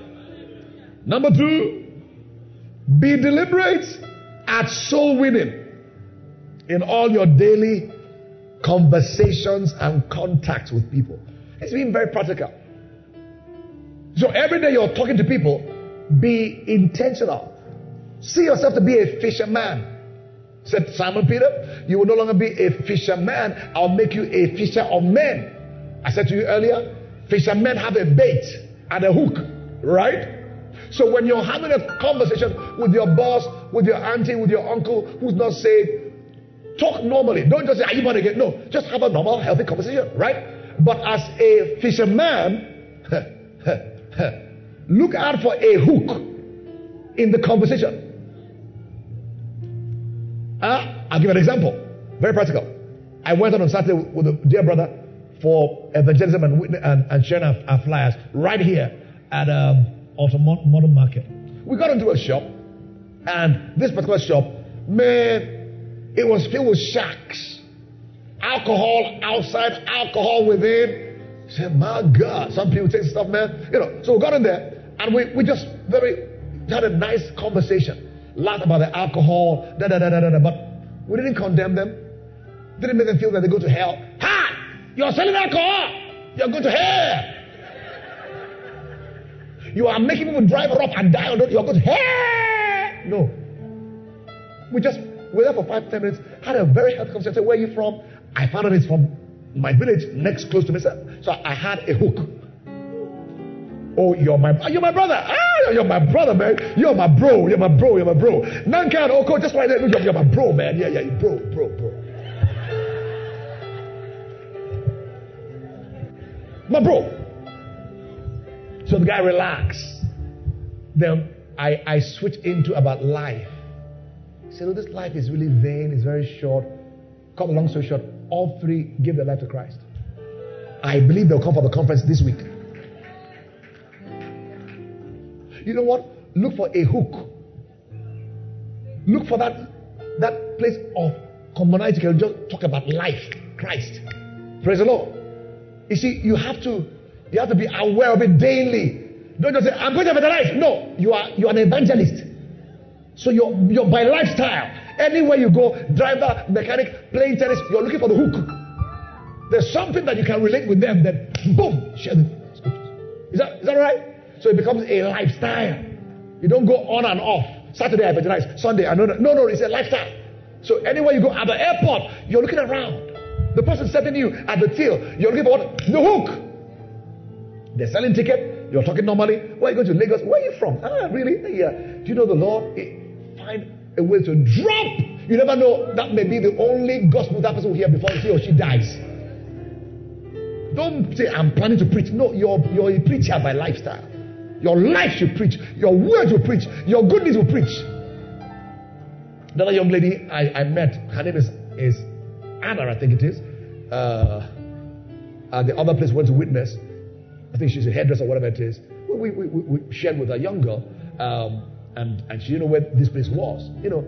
B: Number two, be deliberate at soul winning in all your daily conversations and contacts with people. It's being very practical. So every day you're talking to people, be intentional. See yourself to be a fisherman. Said Simon Peter, you will no longer be a fisherman. I'll make you a fisher of men. I said to you earlier, fishermen have a bait and a hook, right? So when you're having a conversation with your boss, with your auntie, with your uncle who's not saved, talk normally. Don't just say, Are you born again? No, just have a normal, healthy conversation, right? But as a fisherman, [laughs] look out for a hook in the conversation. Uh, I'll give an example. Very practical. I went on on Saturday with a dear brother for evangelism and, and, and sharing our, our, flyers right here at um, Modern Market. We got into a shop, and this particular shop, man, it was filled with shacks. Alcohol outside, alcohol within. Said, my God, some people take stuff, man. You know, so we got in there, and we, we just very had a nice conversation. Laughed about the alcohol, da da da da da, but we didn't condemn them. Didn't make them feel that they go to hell. Ha! You're selling alcohol. You're going to hell. You are making people drive up and die on You're going to hell. No. We just were there for five, ten minutes, had a very healthy conversation. Where are you from? I found out it's from my village next close to me. So I had a hook. Oh, you're my you're my brother. Ah, you're my brother, man. You're my bro. You're my bro. You're my bro. None can. Oh, just right there. You're, you're my bro, man. Yeah, yeah, bro, bro, bro. My bro. So the guy relaxed. Then I, I switched into about life. He said, oh, this life is really vain, it's very short. Cut a long story short, all three give their life to Christ. I believe they'll come for the conference this week. You know what? Look for a hook. Look for that, that place of commonality. You can just talk about life, Christ. Praise the Lord. You see, you have to You have to be aware of it daily. Don't just say, I'm going to evangelize. No, you are you are an evangelist. So you're, you're by lifestyle. Anywhere you go, driver, mechanic, playing tennis, you're looking for the hook. There's something that you can relate with them, then boom, share the scriptures. Is that, is that right? So it becomes a lifestyle. You don't go on and off. Saturday I evangelize, Sunday I know. No, no, it's a lifestyle. So anywhere you go at the airport, you're looking around. The person setting you at the till, you're looking for what? The hook. They're selling ticket. You're talking normally. Where are you going to Lagos? Where are you from? Ah, really? Yeah. Do you know the Lord? Find a way to drop. You never know. That may be the only gospel that person will hear before he or she dies. Don't say, I'm planning to preach. No, you're, you're a preacher by lifestyle. Your life should preach. Your words will preach. Your goodness will preach. Another young lady I, I met, her name is, is Anna, I think it is. Uh, at the other place went to witness. I think she's a hairdresser, whatever it is. We, we, we, we shared with a young girl, um, and, and she didn't know where this place was. You know,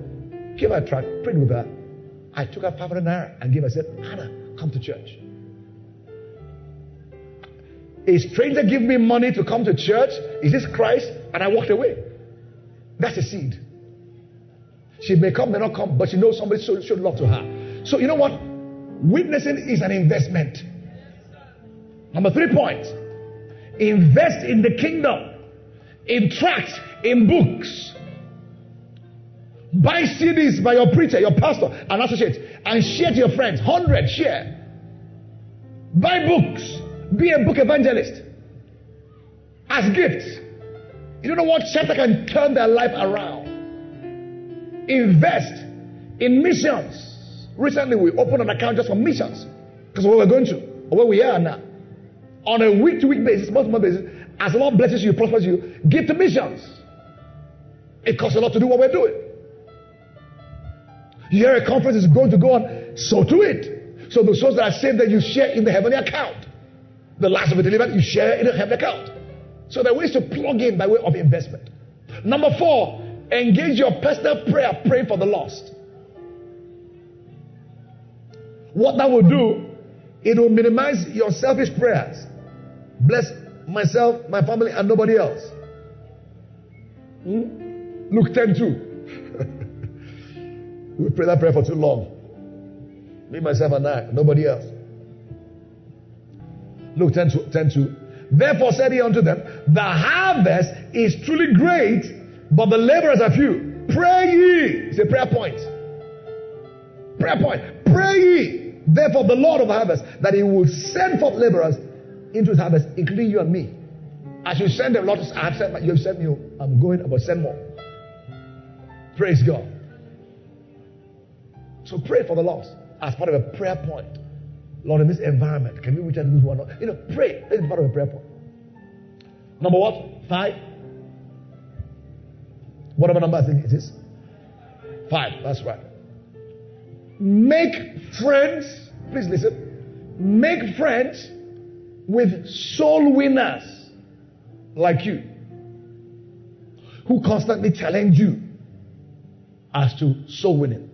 B: gave her a tract, prayed with her. I took her 500 naira and gave her, said, Anna, come to church. A stranger give me money to come to church. Is this Christ? And I walked away. That's a seed. She may come, may not come, but she knows somebody showed, showed love to her. So you know what? Witnessing is an investment. Number three point. Invest in the kingdom. In tracts, in books. Buy CDs by your preacher, your pastor, and associate, and share to your friends. Hundred, share. Buy books. Be a book evangelist. As gifts. You don't know what chapter can turn their life around. Invest in missions. Recently, we opened an account just for missions because where we're going to, or where we are now. On a week to week basis, month to month basis, as the Lord blesses you, prospers you, give to missions. It costs a lot to do what we're doing. You hear a conference is going to go on, so to it. So the souls that are saved that you share in the heavenly account. The last of it delivered, you share in the heavenly account. So there are ways to plug in by way of investment. Number four, engage your personal prayer, pray for the lost. What that will do, it will minimize your selfish prayers. Bless myself, my family, and nobody else. Hmm? Luke 10 2. we pray that prayer for too long. Me, myself, and I, nobody else. Luke 10 2. 10 2. Therefore said he unto them, The harvest is truly great, but the laborers are few. Pray ye. It's a prayer point. Prayer point. Pray ye. Therefore, the Lord of harvest, that he will send forth laborers into his harvest, including you and me. As you send them, Lord, I have sent, you have sent me. I'm going, but send more. Praise God. So pray for the lost as part of a prayer point. Lord, in this environment, can we reach out to those who are not? You know, pray. That's part of a prayer point. Number what? Five. Whatever number I think it is. Five. That's right. Make friends. Please listen. Make friends with soul winners like you who constantly challenge you as to soul winning.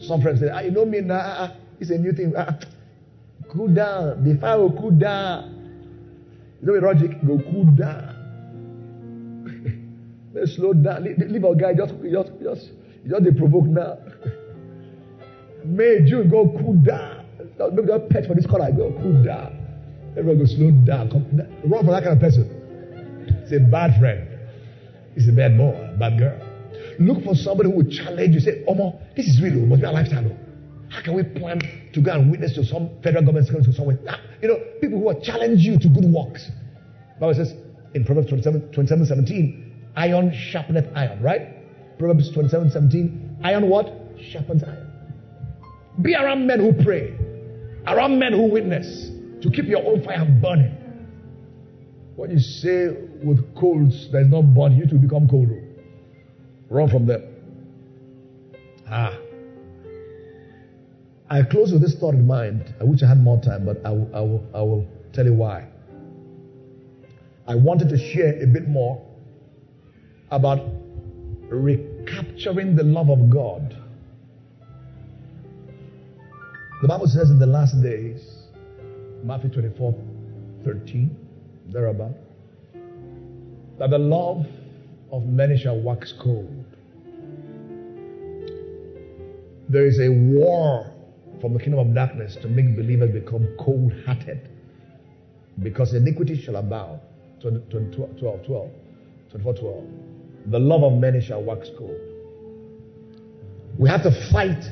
B: Some friends say, ah, you know me now, it's a new thing. Ah, cool down. The fire will cool down. You know, Roger, go cool down. [laughs] Let's slow down. Leave, leave our guy just, just, just, just they provoke now. [laughs] May, June, go cool down. Maybe just pet for this color. Go cool down. Everyone go slow down. Come, run for that kind of person. It's a bad friend. It's a bad boy, bad girl. Look for somebody who will challenge you. Say, Omo, this is real. Must be a lifestyle. How can we plan to go and witness to some federal government to somewhere? You know, people who will challenge you to good works. Bible says in Proverbs 27, 27 17, iron sharpeneth iron, right? Proverbs 27 17, iron what? Sharpens iron. Be around men who pray, around men who witness, to keep your own fire burning. What you say with coals that is not burning, you to become cold. Run from them. Ah. I close with this thought in mind. I wish I had more time, but I will, I will, I will tell you why. I wanted to share a bit more about recapturing the love of God. The Bible says in the last days, Matthew 24 13, thereabout. That the love of many shall wax cold. There is a war from the kingdom of darkness to make believers become cold hearted because iniquity shall abound. 12, 12, 12, 24, 12. The love of many shall wax cold. We have to fight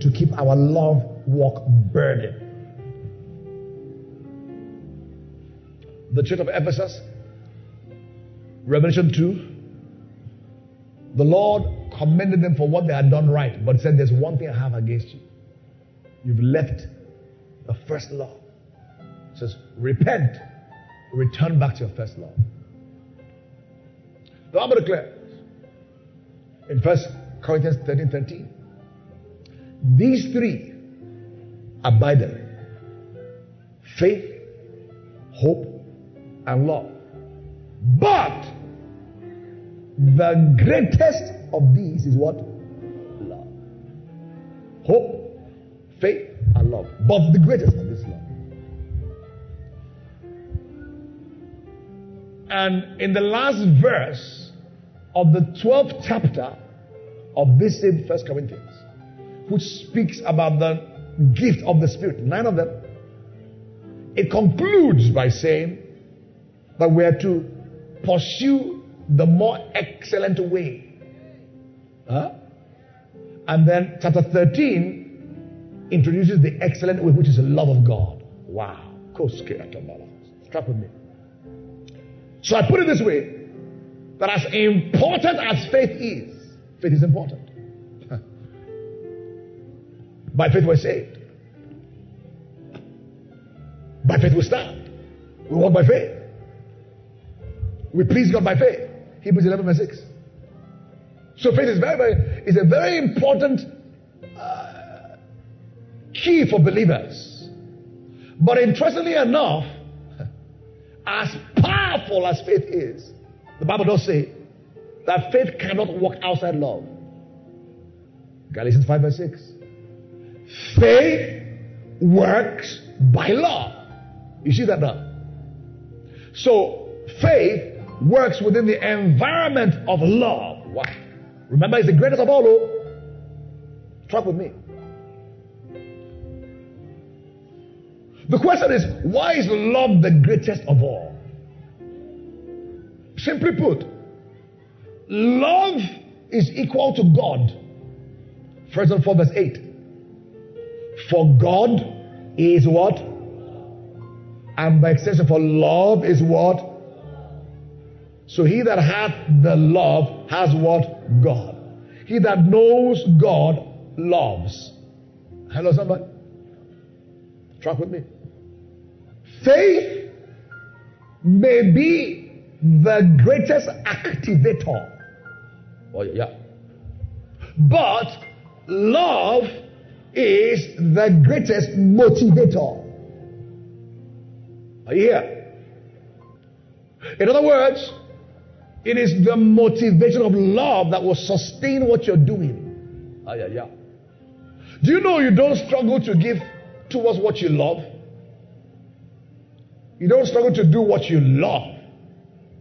B: to keep our love walk burning. The church of Ephesus, Revelation 2, the Lord commended them for what they had done right, but said, There's one thing I have against you. You've left the first love. It says, Repent, return back to your first love. The Bible declares in 1 Corinthians 13 13, these three abided faith, hope, and love. But the greatest of these is what? Love. Hope, faith, and love. But the greatest of this love. And in the last verse of the 12th chapter of this same First Corinthians, which speaks about the gift of the Spirit, nine of them, it concludes by saying that we are to pursue the more excellent way. Huh? And then chapter 13 introduces the excellent way, which is the love of God. Wow. Strap with me. So I put it this way that as important as faith is, faith is important. [laughs] By faith we're saved. By faith we stand. We walk by faith. We please God by faith. Hebrews 11 verse 6. So faith is very, very, is a very important uh, key for believers. But interestingly enough, [laughs] as powerful as faith is, the Bible does say that faith cannot work outside love. Galatians 5 verse 6. Faith works by love. You see that now? So faith works within the environment of love. Why? Remember, it's the greatest of all. Oh. Track with me. The question is, why is love the greatest of all? Simply put, love is equal to God. First and 4 verse 8. For God is what? And by extension, for love is what? So he that hath the love has what? God. He that knows God loves. Hello, somebody? Track with me. Faith may be the greatest activator. Oh, yeah. But love is the greatest motivator. Are you here? In other words, it is the motivation of love that will sustain what you're doing. Ah, yeah, yeah. Do you know you don't struggle to give towards what you love? You don't struggle to do what you love.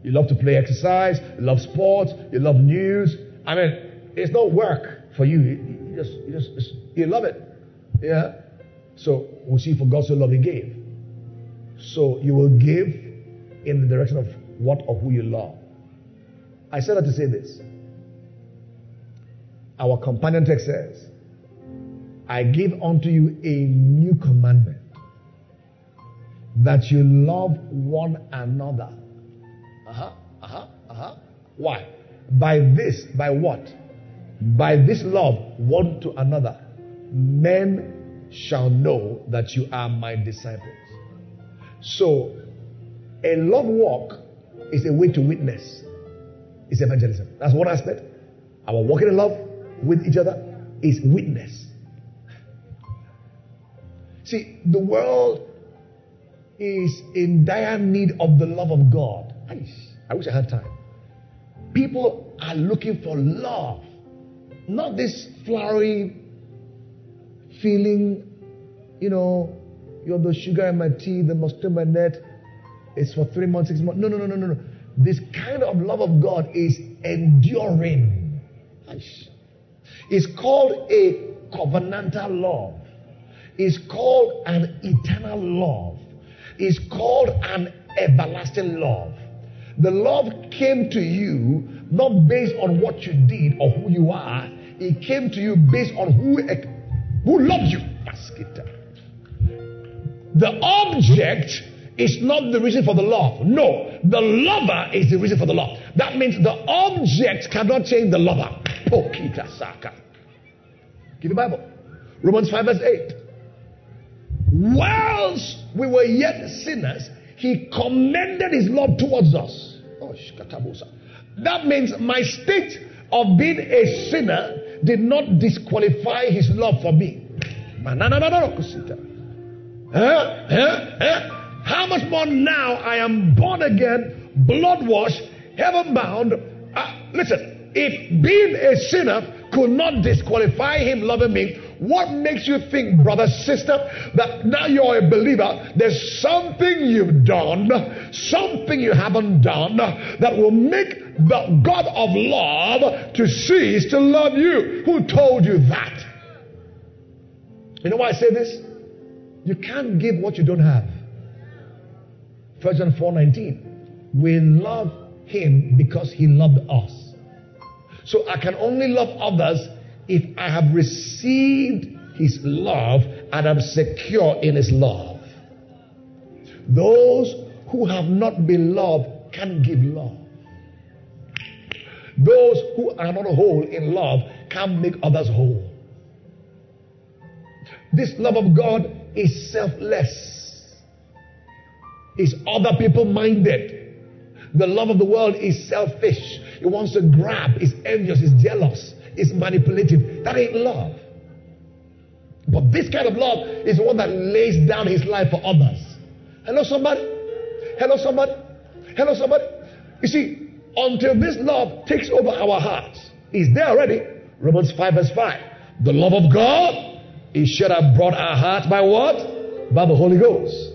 B: You love to play exercise, you love sports, you love news. I mean, it's not work for you. You just, you just, you love it. Yeah. So we see for God so love He gave. So you will give in the direction of what or who you love. I said that to say this. Our companion text says, I give unto you a new commandment that you love one another. Uh huh, uh huh, uh huh. Why? By this, by what? By this love one to another, men shall know that you are my disciples. So, a love walk is a way to witness is evangelism. That's one aspect. Our walking in love with each other is witness. See, the world is in dire need of the love of God. I wish I had time. People are looking for love, not this flowery feeling, you know, You're the sugar in my tea, the mustard in my net. It's for three months, six months. No, no, no, no, no, no. This kind of love of God is enduring. It's called a covenantal love. It's called an eternal love. It's called an everlasting love. The love came to you not based on what you did or who you are. It came to you based on who, who loved you. The object is not the reason for the love. No, the lover is the reason for the love. That means the object cannot change the lover. Pokita Saka. Give the Bible. Romans 5 verse 8. Whilst we were yet sinners, he commended his love towards us. Oh, that means my state of being a sinner did not disqualify his love for me. Huh? Huh? Huh? How much more now I am born again, blood washed, heaven bound. Uh, listen, if being a sinner could not disqualify him loving me, what makes you think, brother, sister, that now you're a believer, there's something you've done, something you haven't done that will make the God of love to cease to love you? Who told you that? You know why I say this? You can't give what you don't have. First John 4:19. We love him because he loved us. So I can only love others if I have received his love and I'm secure in his love. Those who have not been loved can give love. Those who are not whole in love can make others whole. This love of God is selfless, is other people minded. The love of the world is selfish. It wants to grab, it's envious, it's jealous, it's manipulative. That ain't love. But this kind of love is one that lays down his life for others. Hello, somebody? Hello, somebody? Hello, somebody? You see, until this love takes over our hearts, is there already. Romans 5, verse 5. The love of God should have brought our hearts by what? By the Holy Ghost.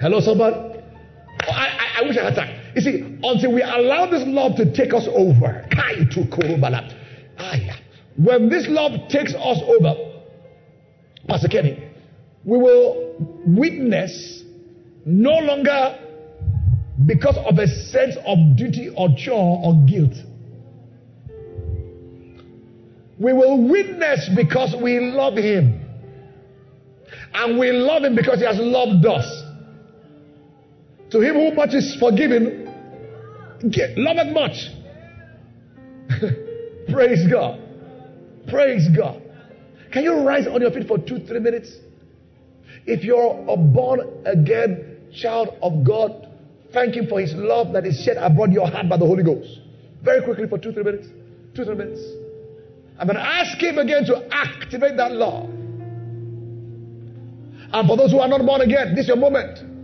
B: Hello, somebody? Oh, I, I, I, wish I had time. You see, until we allow this love to take us over, when this love takes us over, Pastor Kenny, we will witness no longer because of a sense of duty or chore or guilt we will witness because we love Him. And we love Him because He has loved us. To him who much is forgiven, love it much. Praise God. Praise God. Can you rise on your feet for two, three minutes? If you're a born again child of God, thank Him for His love that is shed abroad your heart by the Holy Ghost. Very quickly for two, three minutes. Two, three minutes. I'm going to ask Him again to activate that love. And for those who are not born again, this is your moment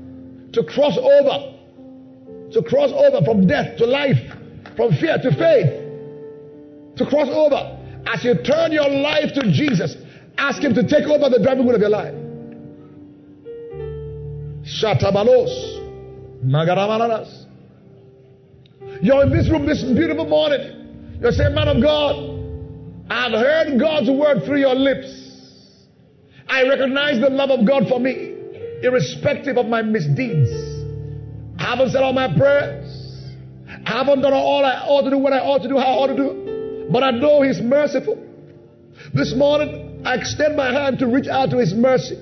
B: to cross over. To cross over from death to life, from fear to faith. To cross over. As you turn your life to Jesus, ask Him to take over the driving wheel of your life. Shatabalos. Magaramanas. You're in this room this beautiful morning. You're saying, Man of God, I've heard God's word through your lips. I recognize the love of God for me, irrespective of my misdeeds. I haven't said all my prayers. I haven't done all I ought to do, what I ought to do, how I ought to do. But I know He's merciful. This morning, I extend my hand to reach out to His mercy.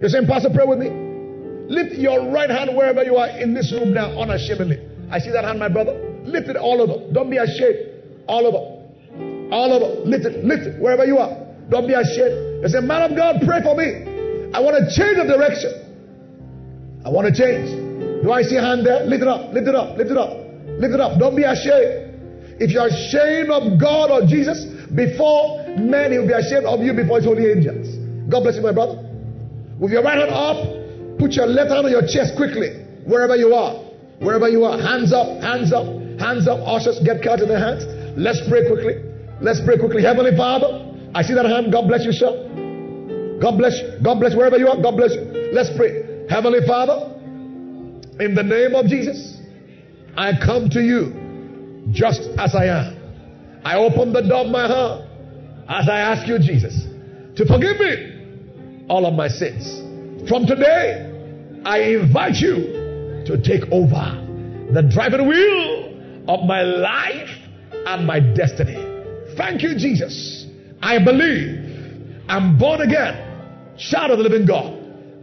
B: You're saying, Pastor, pray with me. Lift your right hand wherever you are in this room now, unashamedly. I see that hand, my brother. Lift it all over. Don't be ashamed. All over. All over. Lift it, lift it, wherever you are. Don't be ashamed. I say, man of God, pray for me. I want to change the direction. I want to change. Do I see a hand there? Lift it up, lift it up, lift it up, lift it up. Don't be ashamed. If you're ashamed of God or Jesus, before men, he'll be ashamed of you before his holy angels. God bless you, my brother. With your right hand up, put your left hand on your chest quickly, wherever you are. Wherever you are. Hands up, hands up, hands up. Ushers, get caught in their hands. Let's pray quickly. Let's pray quickly. Heavenly Father, I see that hand. God bless you, sir. God bless you. God bless wherever you are. God bless you. Let's pray. Heavenly Father, in the name of Jesus, I come to you just as I am. I open the door of my heart as I ask you, Jesus, to forgive me all of my sins. From today, I invite you to take over the driving wheel of my life and my destiny. Thank you, Jesus. I believe I'm born again. Shout of the living God.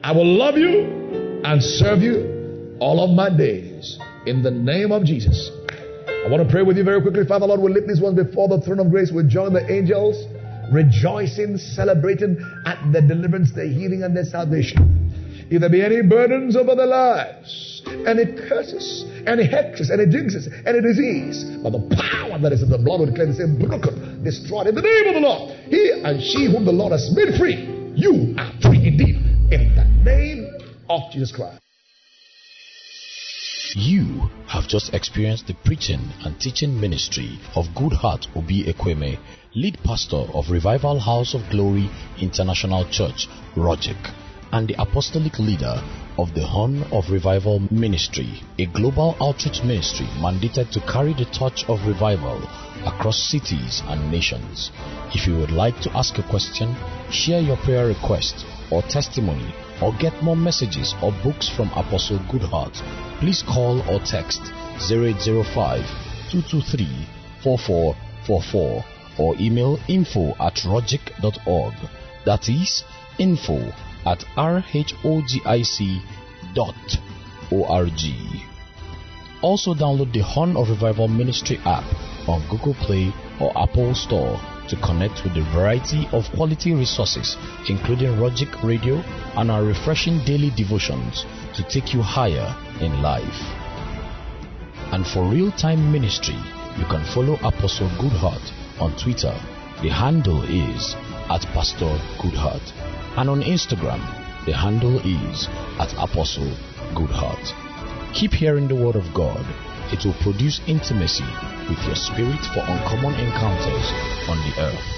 B: I will love you and serve you all of my days. In the name of Jesus. I want to pray with you very quickly. Father Lord, we lift these ones before the throne of grace. We join the angels, rejoicing, celebrating at the deliverance, the healing, and the salvation. If there be any burdens over their lives, any curses, any hexes, any jinxes, any disease, by the power that is in the blood, declare the same broken, destroyed in the name of the Lord. He and she whom the Lord has made free, you are indeed. In the name of Jesus Christ.
A: You have just experienced the preaching and teaching ministry of Goodheart Obi Ekweme, lead pastor of Revival House of Glory International Church, Rogic, and the apostolic leader of the Horn of Revival Ministry, a global outreach ministry mandated to carry the torch of revival across cities and nations. If you would like to ask a question, share your prayer request or testimony, or get more messages or books from Apostle Goodheart, please call or text 0805 223 4444 or email info at rhogic.org. That is info at rhogic.org. Also download the Horn of Revival Ministry app on Google Play or Apple Store to connect with a variety of quality resources, including Rogic Radio and our refreshing daily devotions to take you higher in life. And for real time ministry, you can follow Apostle Goodheart on Twitter. The handle is at Pastor Goodheart. And on Instagram, the handle is at Apostle Goodheart. Keep hearing the Word of God. It will produce intimacy with your spirit for uncommon encounters on the earth.